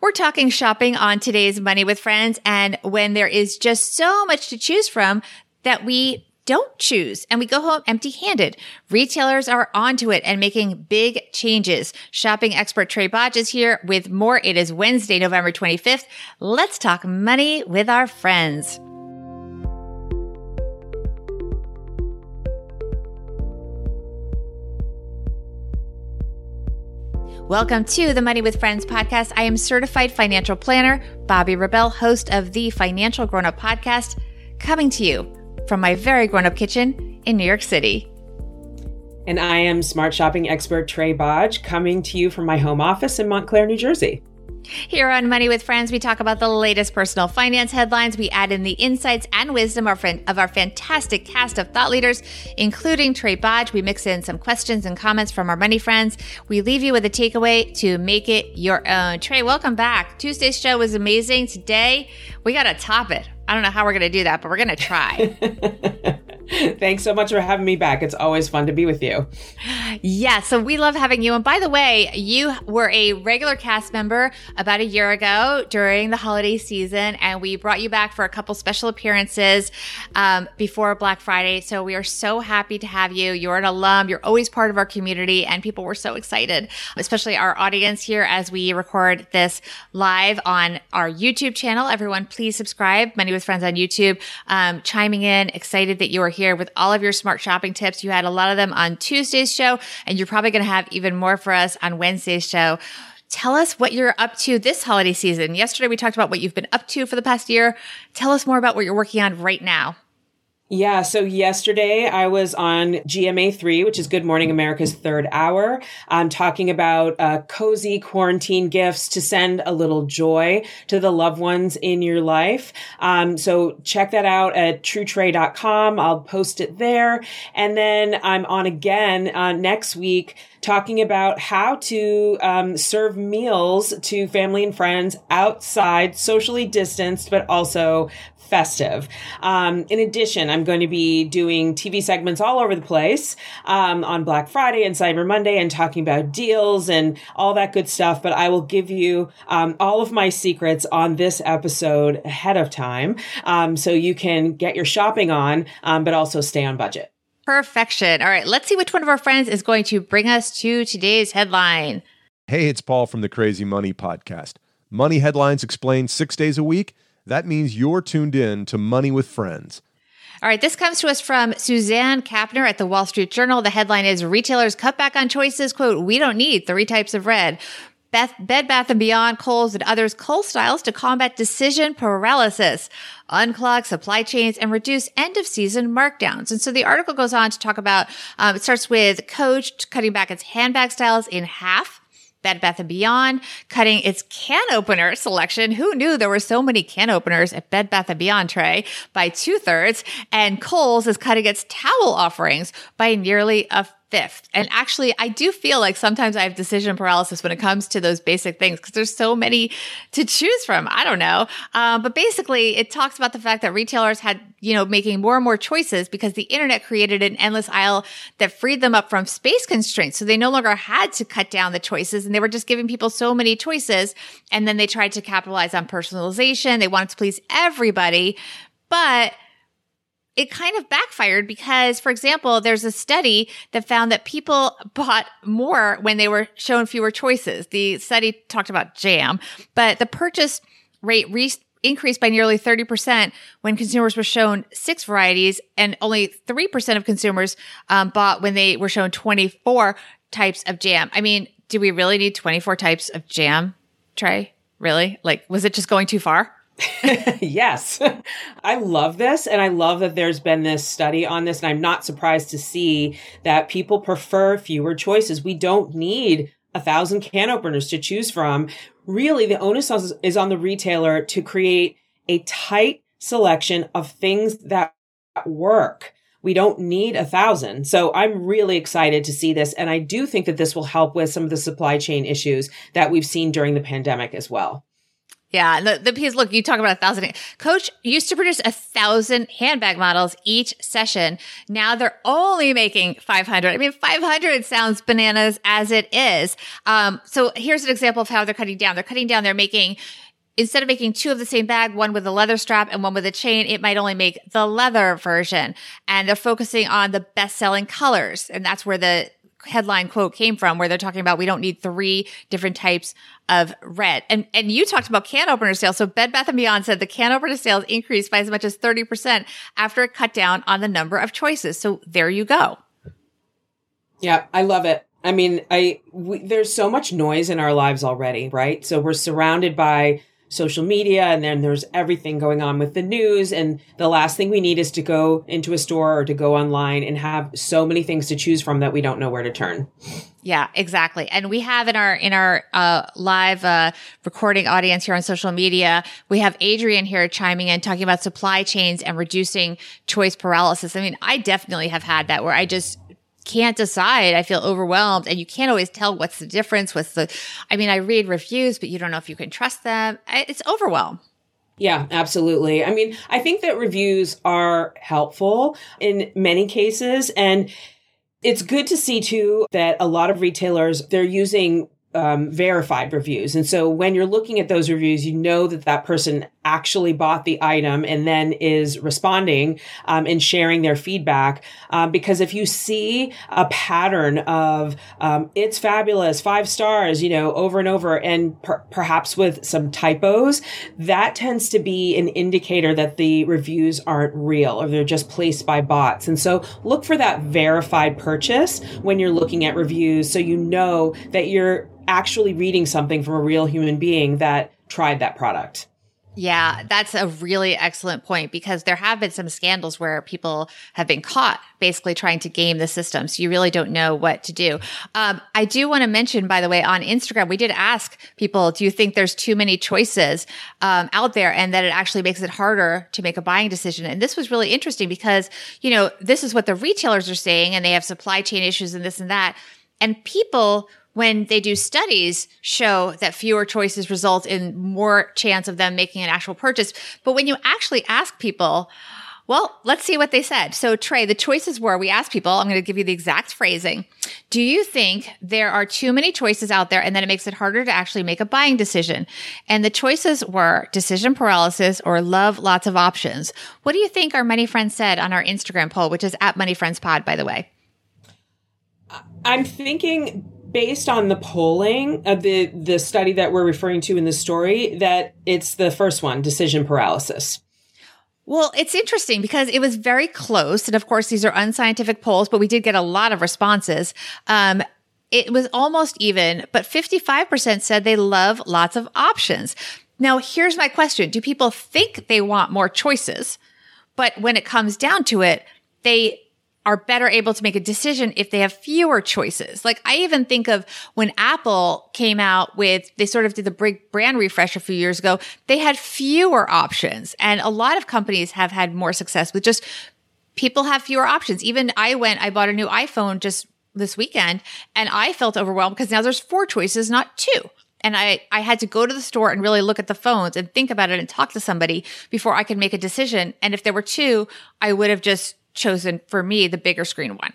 We're talking shopping on today's Money with Friends. And when there is just so much to choose from that we don't choose and we go home empty handed. Retailers are onto it and making big changes. Shopping expert Trae Bodge is here with more. It is Wednesday, November 25th. Let's talk money with our friends. Welcome to the Money with Friends podcast. I am certified financial planner, Bobbi Rebell, host of the Financial Grown Up podcast, coming to you from my very grown up kitchen in New York City. And I am smart shopping expert Trae Bodge, coming to you from my home office in Montclair, New Jersey. Here on Money with Friends, we talk about the latest personal finance headlines. We add in the insights and wisdom of our fantastic cast of thought leaders, including Trae Bodge. We mix in some questions and comments from our money friends. We leave you with a takeaway to make it your own. Trae, welcome back. Tuesday's show was amazing. Today, we got to top it. I don't know how we're going to do that, but we're going to try. Thanks so much for having me back. It's always fun to be with you. Yeah, so we love having you. And by the way, you were a regular cast member about a year ago during the holiday season, and we brought you back for a couple special appearances um, before Black Friday. So we are so happy to have you. You're an alum, you're always part of our community, and people were so excited, especially our audience here as we record this live on our YouTube channel. Everyone, please subscribe. Money with Friends on YouTube, um, chiming in, excited that you are here with all of your smart shopping tips. You had a lot of them on Tuesday's show, and you're probably going to have even more for us on Wednesday's show. Tell us what you're up to this holiday season. Yesterday, we talked about what you've been up to for the past year. Tell us more about what you're working on right now. Yeah. So yesterday I was on GMA3, which is Good Morning America's third hour. I'm talking about uh, cozy quarantine gifts to send a little joy to the loved ones in your life. Um, so check that out at truetrae.com. I'll post it there. And then I'm on again uh, next week talking about how to um, serve meals to family and friends outside, socially distanced, but also festive. Um, in addition, I'm going to be doing TV segments all over the place um, on Black Friday and Cyber Monday and talking about deals and all that good stuff. But I will give you um, all of my secrets on this episode ahead of time um, so you can get your shopping on, um, but also stay on budget. Perfection. All right, let's see which one of our friends is going to bring us to today's headline. Hey, it's Paul from the Crazy Money Podcast. Money headlines explained six days a week that means you're tuned in to Money with Friends. All right, this comes to us from Suzanne Kapner at the Wall Street Journal. The headline is Retailers cut back on choices. Quote, we don't need three types of red. Beth, Bed Bath & Beyond, Kohl's, and others cull styles to combat decision paralysis, unclog supply chains, and reduce end-of-season markdowns. And so the article goes on to talk about, um, it starts with Coach cutting back its handbag styles in half Bed Bath & Beyond cutting its can opener selection. Who knew there were so many can openers at Bed Bath & Beyond Trae by two thirds? And Kohl's is cutting its towel offerings by nearly a fifth. And actually, I do feel like sometimes I have decision paralysis when it comes to those basic things because there's so many to choose from. I don't know. Um, but basically, it talks about the fact that retailers had, you know, making more and more choices because the internet created an endless aisle that freed them up from space constraints. So they no longer had to cut down the choices and they were just giving people so many choices. And then they tried to capitalize on personalization. They wanted to please everybody. But it kind of backfired because, for example, there's a study that found that people bought more when they were shown fewer choices. The study talked about jam, but the purchase rate re- increased by nearly 30% when consumers were shown six varieties and only 3% of consumers um, bought when they were shown 24 types of jam. I mean, do we really need 24 types of jam, Trae? Really? Like, was it just going too far? yes. I love this. And I love that there's been this study on this. And I'm not surprised to see that people prefer fewer choices. We don't need a thousand can openers to choose from. Really, the onus is on the retailer to create a tight selection of things that work. We don't need a thousand. So I'm really excited to see this. And I do think that this will help with some of the supply chain issues that we've seen during the pandemic as well. Yeah, the, the piece. Look, you talk about a thousand. Coach used to produce a thousand handbag models each session. Now they're only making five hundred. I mean, five hundred sounds bananas as it is. Um, so here's an example of how they're cutting down. They're cutting down. They're making instead of making two of the same bag, one with a leather strap and one with a chain, it might only make the leather version. And they're focusing on the best selling colors. And that's where the headline quote came from where they're talking about we don't need three different types of red. And and you talked about can opener sales. So Bed Bath and Beyond said the can opener sales increased by as much as 30% after it cut down on the number of choices. So there you go. Yeah, I love it. I mean, I we, there's so much noise in our lives already, right? So we're surrounded by social media and then there's everything going on with the news and the last thing we need is to go into a store or to go online and have so many things to choose from that we don't know where to turn. Yeah exactly. And we have in our in our uh, live uh, recording audience here on social media we have adrian here chiming in talking about supply chains and reducing choice paralysis. I mean i definitely have had that where i just can't decide. I feel overwhelmed and you can't always tell what's the difference. What's the, I mean, I read reviews, but you don't know if you can trust them. It's overwhelm. Yeah, absolutely. I mean, I think that reviews are helpful in many cases. And it's good to see too that a lot of retailers, they're using um, verified reviews. And so when you're looking at those reviews, you know that that person actually bought the item and then is responding um, and sharing their feedback. Um, because if you see a pattern of um, it's fabulous, five stars, you know, over and over, and per- perhaps with some typos, that tends to be an indicator that the reviews aren't real or they're just placed by bots. And so look for that verified purchase when you're looking at reviews so you know that you're actually reading something from a real human being that tried that product. Yeah, that's a really excellent point because there have been some scandals where people have been caught basically trying to game the system. So you really don't know what to do. Um, I do want to mention, by the way, on Instagram, we did ask people, do you think there's too many choices um, out there and that it actually makes it harder to make a buying decision? And this was really interesting because, you know, this is what the retailers are saying and they have supply chain issues and this and that. And people when they do studies show that fewer choices result in more chance of them making an actual purchase. But when you actually ask people, well, let's see what they said. So Trae, the choices were, we asked people, I'm going to give you the exact phrasing. Do you think there are too many choices out there and then it makes it harder to actually make a buying decision? And the choices were decision paralysis or love lots of options. What do you think our money friends said on our Instagram poll, which is at money friends pod, by the way? I'm thinking based on the polling of the the study that we're referring to in the story that it's the first one, decision paralysis. Well, it's interesting because it was very close. And of course, these are unscientific polls, but we did get a lot of responses. Um, it was almost even, but 55% said they love lots of options. Now, here's my question. Do people think they want more choices? But when it comes down to it, they are better able to make a decision if they have fewer choices. Like I even think of when Apple came out with, they sort of did the big brand refresh a few years ago. They had fewer options and a lot of companies have had more success with just people have fewer options. Even I went, I bought a new iPhone just this weekend and I felt overwhelmed because now there's four choices, not two. And I, I had to go to the store and really look at the phones and think about it and talk to somebody before I could make a decision. And if there were two, I would have just chosen for me the bigger screen one.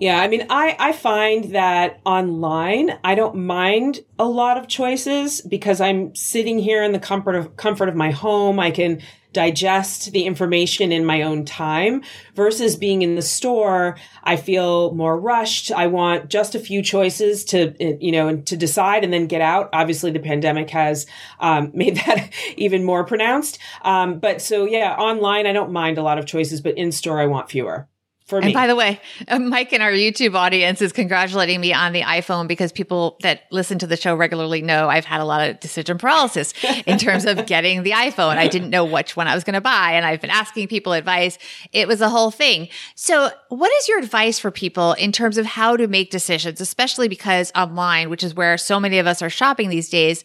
Yeah, I mean, I, I find that online, I don't mind a lot of choices because I'm sitting here in the comfort of comfort of my home. I can digest the information in my own time versus being in the store. I feel more rushed. I want just a few choices to, you know, to decide and then get out. Obviously the pandemic has, um, made that even more pronounced. Um, but so yeah, online, I don't mind a lot of choices, but in store, I want fewer for me. And by the way, uh, Mike in our YouTube audience is congratulating me on the iPhone because people that listen to the show regularly know I've had a lot of decision paralysis in terms of getting the iPhone. I didn't know which one I was going to buy and I've been asking people advice. It was a whole thing. So what is your advice for people in terms of how to make decisions, especially because online, which is where so many of us are shopping these days,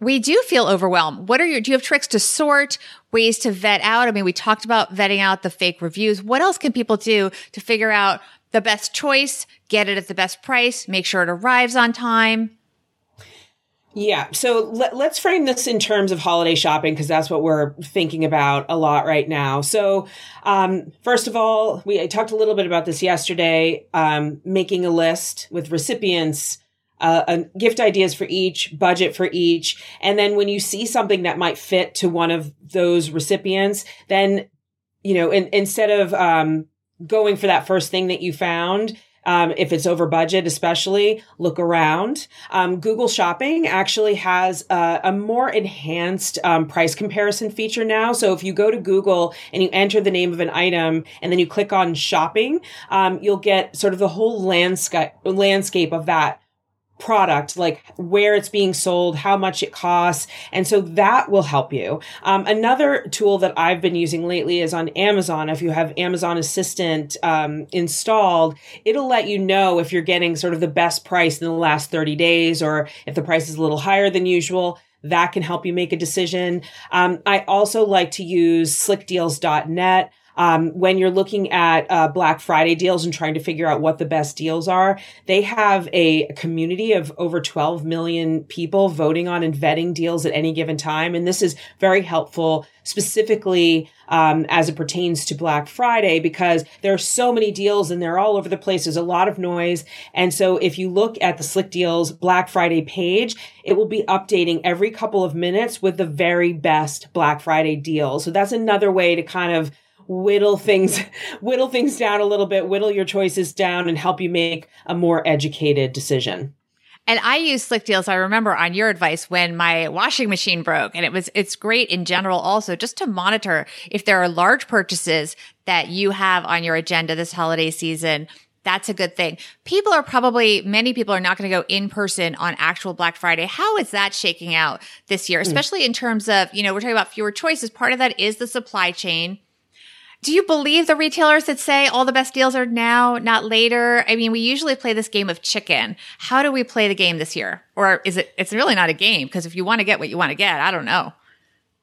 we do feel overwhelmed. What are your, do you have tricks to sort, ways to vet out? I mean, we talked about vetting out the fake reviews. What else can people do to figure out the best choice, get it at the best price, make sure it arrives on time? Yeah. So let, us frame this in terms of holiday shopping because that's what we're thinking about a lot right now. So, um, first of all, we I talked a little bit about this yesterday, um, making a list with recipients, uh, gift ideas for each, budget for each. And then when you see something that might fit to one of those recipients, then, you know, in, instead of, um, going for that first thing that you found, um, if it's over budget, especially look around. Um, Google Shopping actually has a, a more enhanced um, price comparison feature now. So if you go to Google and you enter the name of an item and then you click on shopping, um, you'll get sort of the whole landscape landscape of that product, like where it's being sold, how much it costs. And so that will help you. Um, another tool that I've been using lately is on Amazon. If you have Amazon Assistant um, installed, it'll let you know if you're getting sort of the best price in the last 30 days or if the price is a little higher than usual. That can help you make a decision. Um, I also like to use slickdeals.net. Um, when you're looking at uh, Black Friday deals and trying to figure out what the best deals are, they have a community of over 12 million people voting on and vetting deals at any given time. And this is very helpful specifically um, as it pertains to Black Friday because there are so many deals and they're all over the place. There's a lot of noise. And so if you look at the Slick Deals Black Friday page, it will be updating every couple of minutes with the very best Black Friday deals. So that's another way to kind of whittle things, whittle things down a little bit, whittle your choices down and help you make a more educated decision. And I use Slick Deals. I remember on your advice when my washing machine broke and it was, it's great in general also just to monitor if there are large purchases that you have on your agenda this holiday season. That's a good thing. People are probably, many people are not going to go in person on actual Black Friday. How is that shaking out this year? Hmm. Especially in terms of, you know, we're talking about fewer choices. Part of that is the supply chain do you believe the retailers that say all the best deals are now, not later? I mean, we usually play this game of chicken. How do we play the game this year? Or is it, it's really not a game because if you want to get what you want to get, I don't know.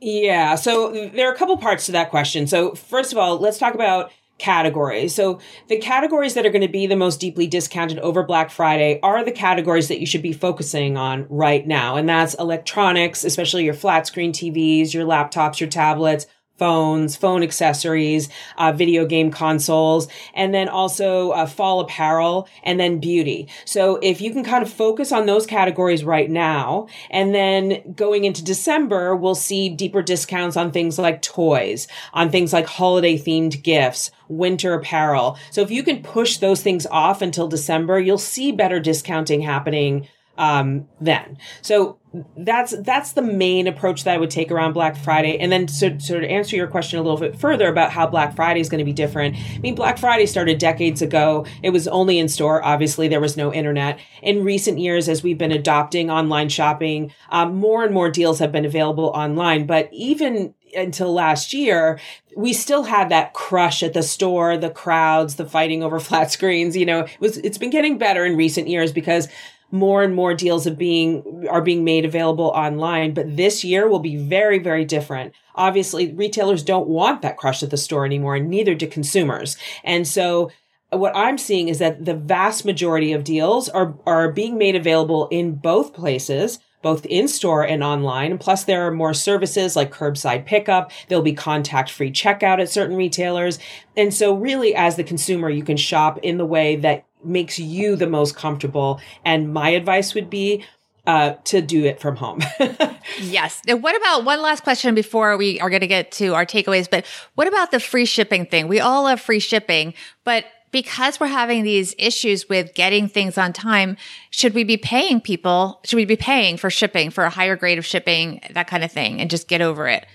Yeah. So there are a couple parts to that question. So first of all, let's talk about categories. So the categories that are going to be the most deeply discounted over Black Friday are the categories that you should be focusing on right now. And that's electronics, especially your flat screen TVs, your laptops, your tablets, phones, phone accessories, uh, video game consoles, and then also uh, fall apparel and then beauty. So if you can kind of focus on those categories right now, and then going into December, we'll see deeper discounts on things like toys, on things like holiday themed gifts, winter apparel. So if you can push those things off until December, you'll see better discounting happening um, then. So that's that's the main approach that I would take around Black Friday. And then to sort of answer your question a little bit further about how Black Friday is going to be different. I mean, Black Friday started decades ago. It was only in store. Obviously, there was no internet. In recent years, as we've been adopting online shopping, um, more and more deals have been available online. But even until last year, we still had that crush at the store, the crowds, the fighting over flat screens. You know, it was, it's been getting better in recent years because more and more deals of being are being made available online but this year will be very very different obviously retailers don't want that crush at the store anymore and neither do consumers and so uh, what i'm seeing is that the vast majority of deals are are being made available in both places both in store and online. Plus, there are more services like curbside pickup. There'll be contact free checkout at certain retailers. And so, really, as the consumer, you can shop in the way that makes you the most comfortable. And my advice would be uh, to do it from home. yes. Now, what about one last question before we are going to get to our takeaways? But what about the free shipping thing? We all love free shipping, but because we're having these issues with getting things on time, should we be paying people? Should we be paying for shipping for a higher grade of shipping, that kind of thing, and just get over it?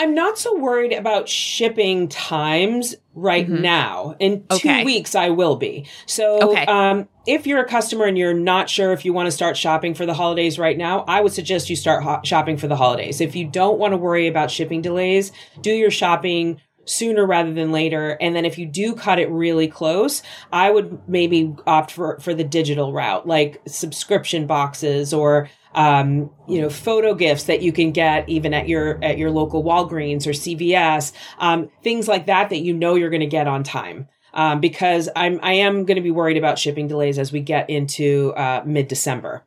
I'm not so worried about shipping times right mm-hmm. now. In two okay. weeks, I will be. So, okay. um, if you're a customer and you're not sure if you want to start shopping for the holidays right now, I would suggest you start ho- shopping for the holidays. If you don't want to worry about shipping delays, do your shopping sooner rather than later. And then if you do cut it really close, I would maybe opt for, for the digital route, like subscription boxes or um, you know, photo gifts that you can get even at your at your local Walgreens or CVS, um, things like that that you know you're going to get on time. Um, because I'm I am going to be worried about shipping delays as we get into uh, mid December.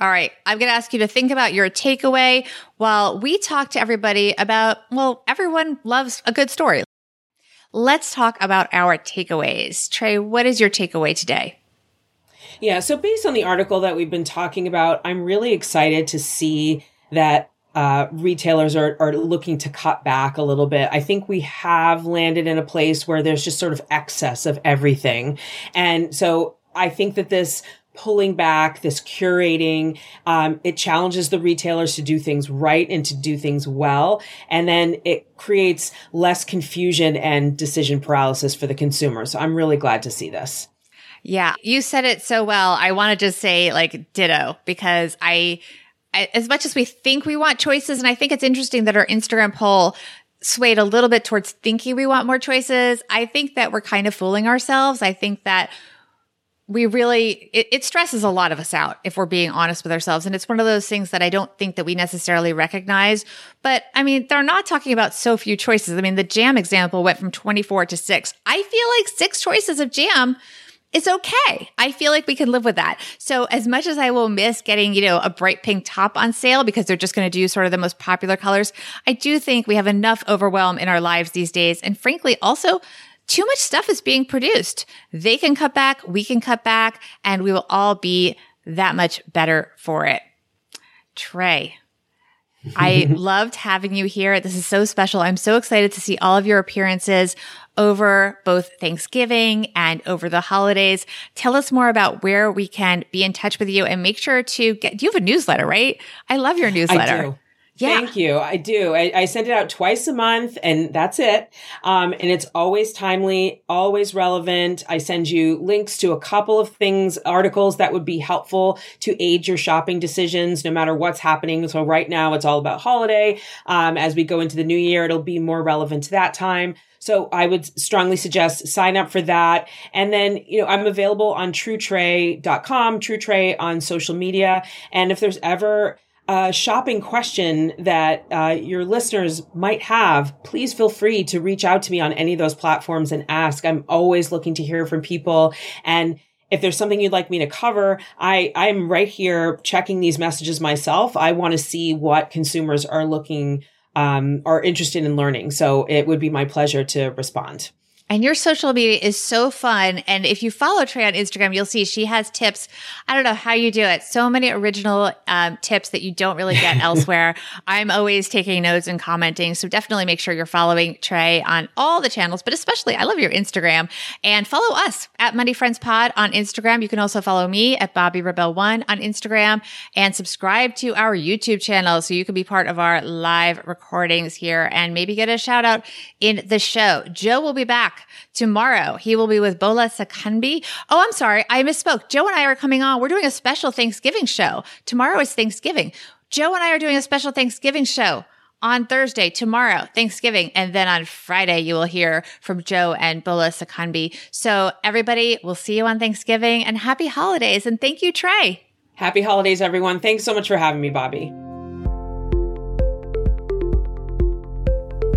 All right. I'm going to ask you to think about your takeaway while we talk to everybody about, well, everyone loves a good story. Let's talk about our takeaways. Trae, what is your takeaway today? Yeah. So based on the article that we've been talking about, I'm really excited to see that uh, retailers are, are looking to cut back a little bit. I think we have landed in a place where there's just sort of excess of everything. And so I think that this pulling back, this curating, um, it challenges the retailers to do things right and to do things well. And then it creates less confusion and decision paralysis for the consumer. So I'm really glad to see this. Yeah, you said it so well. I want to just say like ditto because I, I, as much as we think we want choices, and I think it's interesting that our Instagram poll swayed a little bit towards thinking we want more choices. I think that we're kind of fooling ourselves. I think that we really it, it, stresses a lot of us out if we're being honest with ourselves and it's one of those things that i don't think that we necessarily recognize but i mean they're not talking about so few choices i mean the jam example went from 24 to 6 i feel like six choices of jam is okay. I feel like we can live with that. So as much as I will miss getting, you know, a bright pink top on sale because they're just going to do sort of the most popular colors, I do think we have enough overwhelm in our lives these days. And frankly, also too much stuff is being produced. They can cut back, we can cut back, and we will all be that much better for it. Trae, I loved having you here. This is so special. I'm so excited to see all of your appearances over both Thanksgiving and over the holidays. Tell us more about where we can be in touch with you and make sure to get, do you have a newsletter, right? I love your newsletter. Yeah. Thank you. I do. I, I, send it out twice a month and that's it. Um, and it's always timely, always relevant. I send you links to a couple of things, articles that would be helpful to aid your shopping decisions, no matter what's happening. So right now it's all about holiday. Um, as we go into the new year, it'll be more relevant to that time. So I would strongly suggest sign up for that. And then, you know, I'm available on truetrae.com, TrueTrae on social media. And if there's ever a shopping question that uh, your listeners might have, please feel free to reach out to me on any of those platforms and ask. I'm always looking to hear from people. And if there's something you'd like me to cover, I, I'm right here checking these messages myself. I want to see what consumers are looking, um, are interested in learning. So it would be my pleasure to respond. And your social media is so fun. And if you follow Trae on Instagram, you'll see she has tips. I don't know how you do it. So many original um, tips that you don't really get elsewhere. I'm always taking notes and commenting. So definitely make sure you're following Trae on all the channels, but especially I love your Instagram and follow us at Money Friends Pod on Instagram. You can also follow me at Bobbi Rebell One on Instagram and subscribe to our YouTube channel so you can be part of our live recordings here and maybe get a shout out in the show. Joe will be back tomorrow. He will be with Bola Sokunbi. Oh, I'm sorry. I misspoke. Joe and I are coming on. We're doing a special Thanksgiving show. Tomorrow is Thanksgiving. Joe and I are doing a special Thanksgiving show on Thursday, tomorrow, Thanksgiving. And then on Friday, you will hear from Joe and Bola Sokunbi. So everybody, we'll see you on Thanksgiving and happy holidays. And thank you, Trae. Happy holidays, everyone. Thanks so much for having me, Bobbi.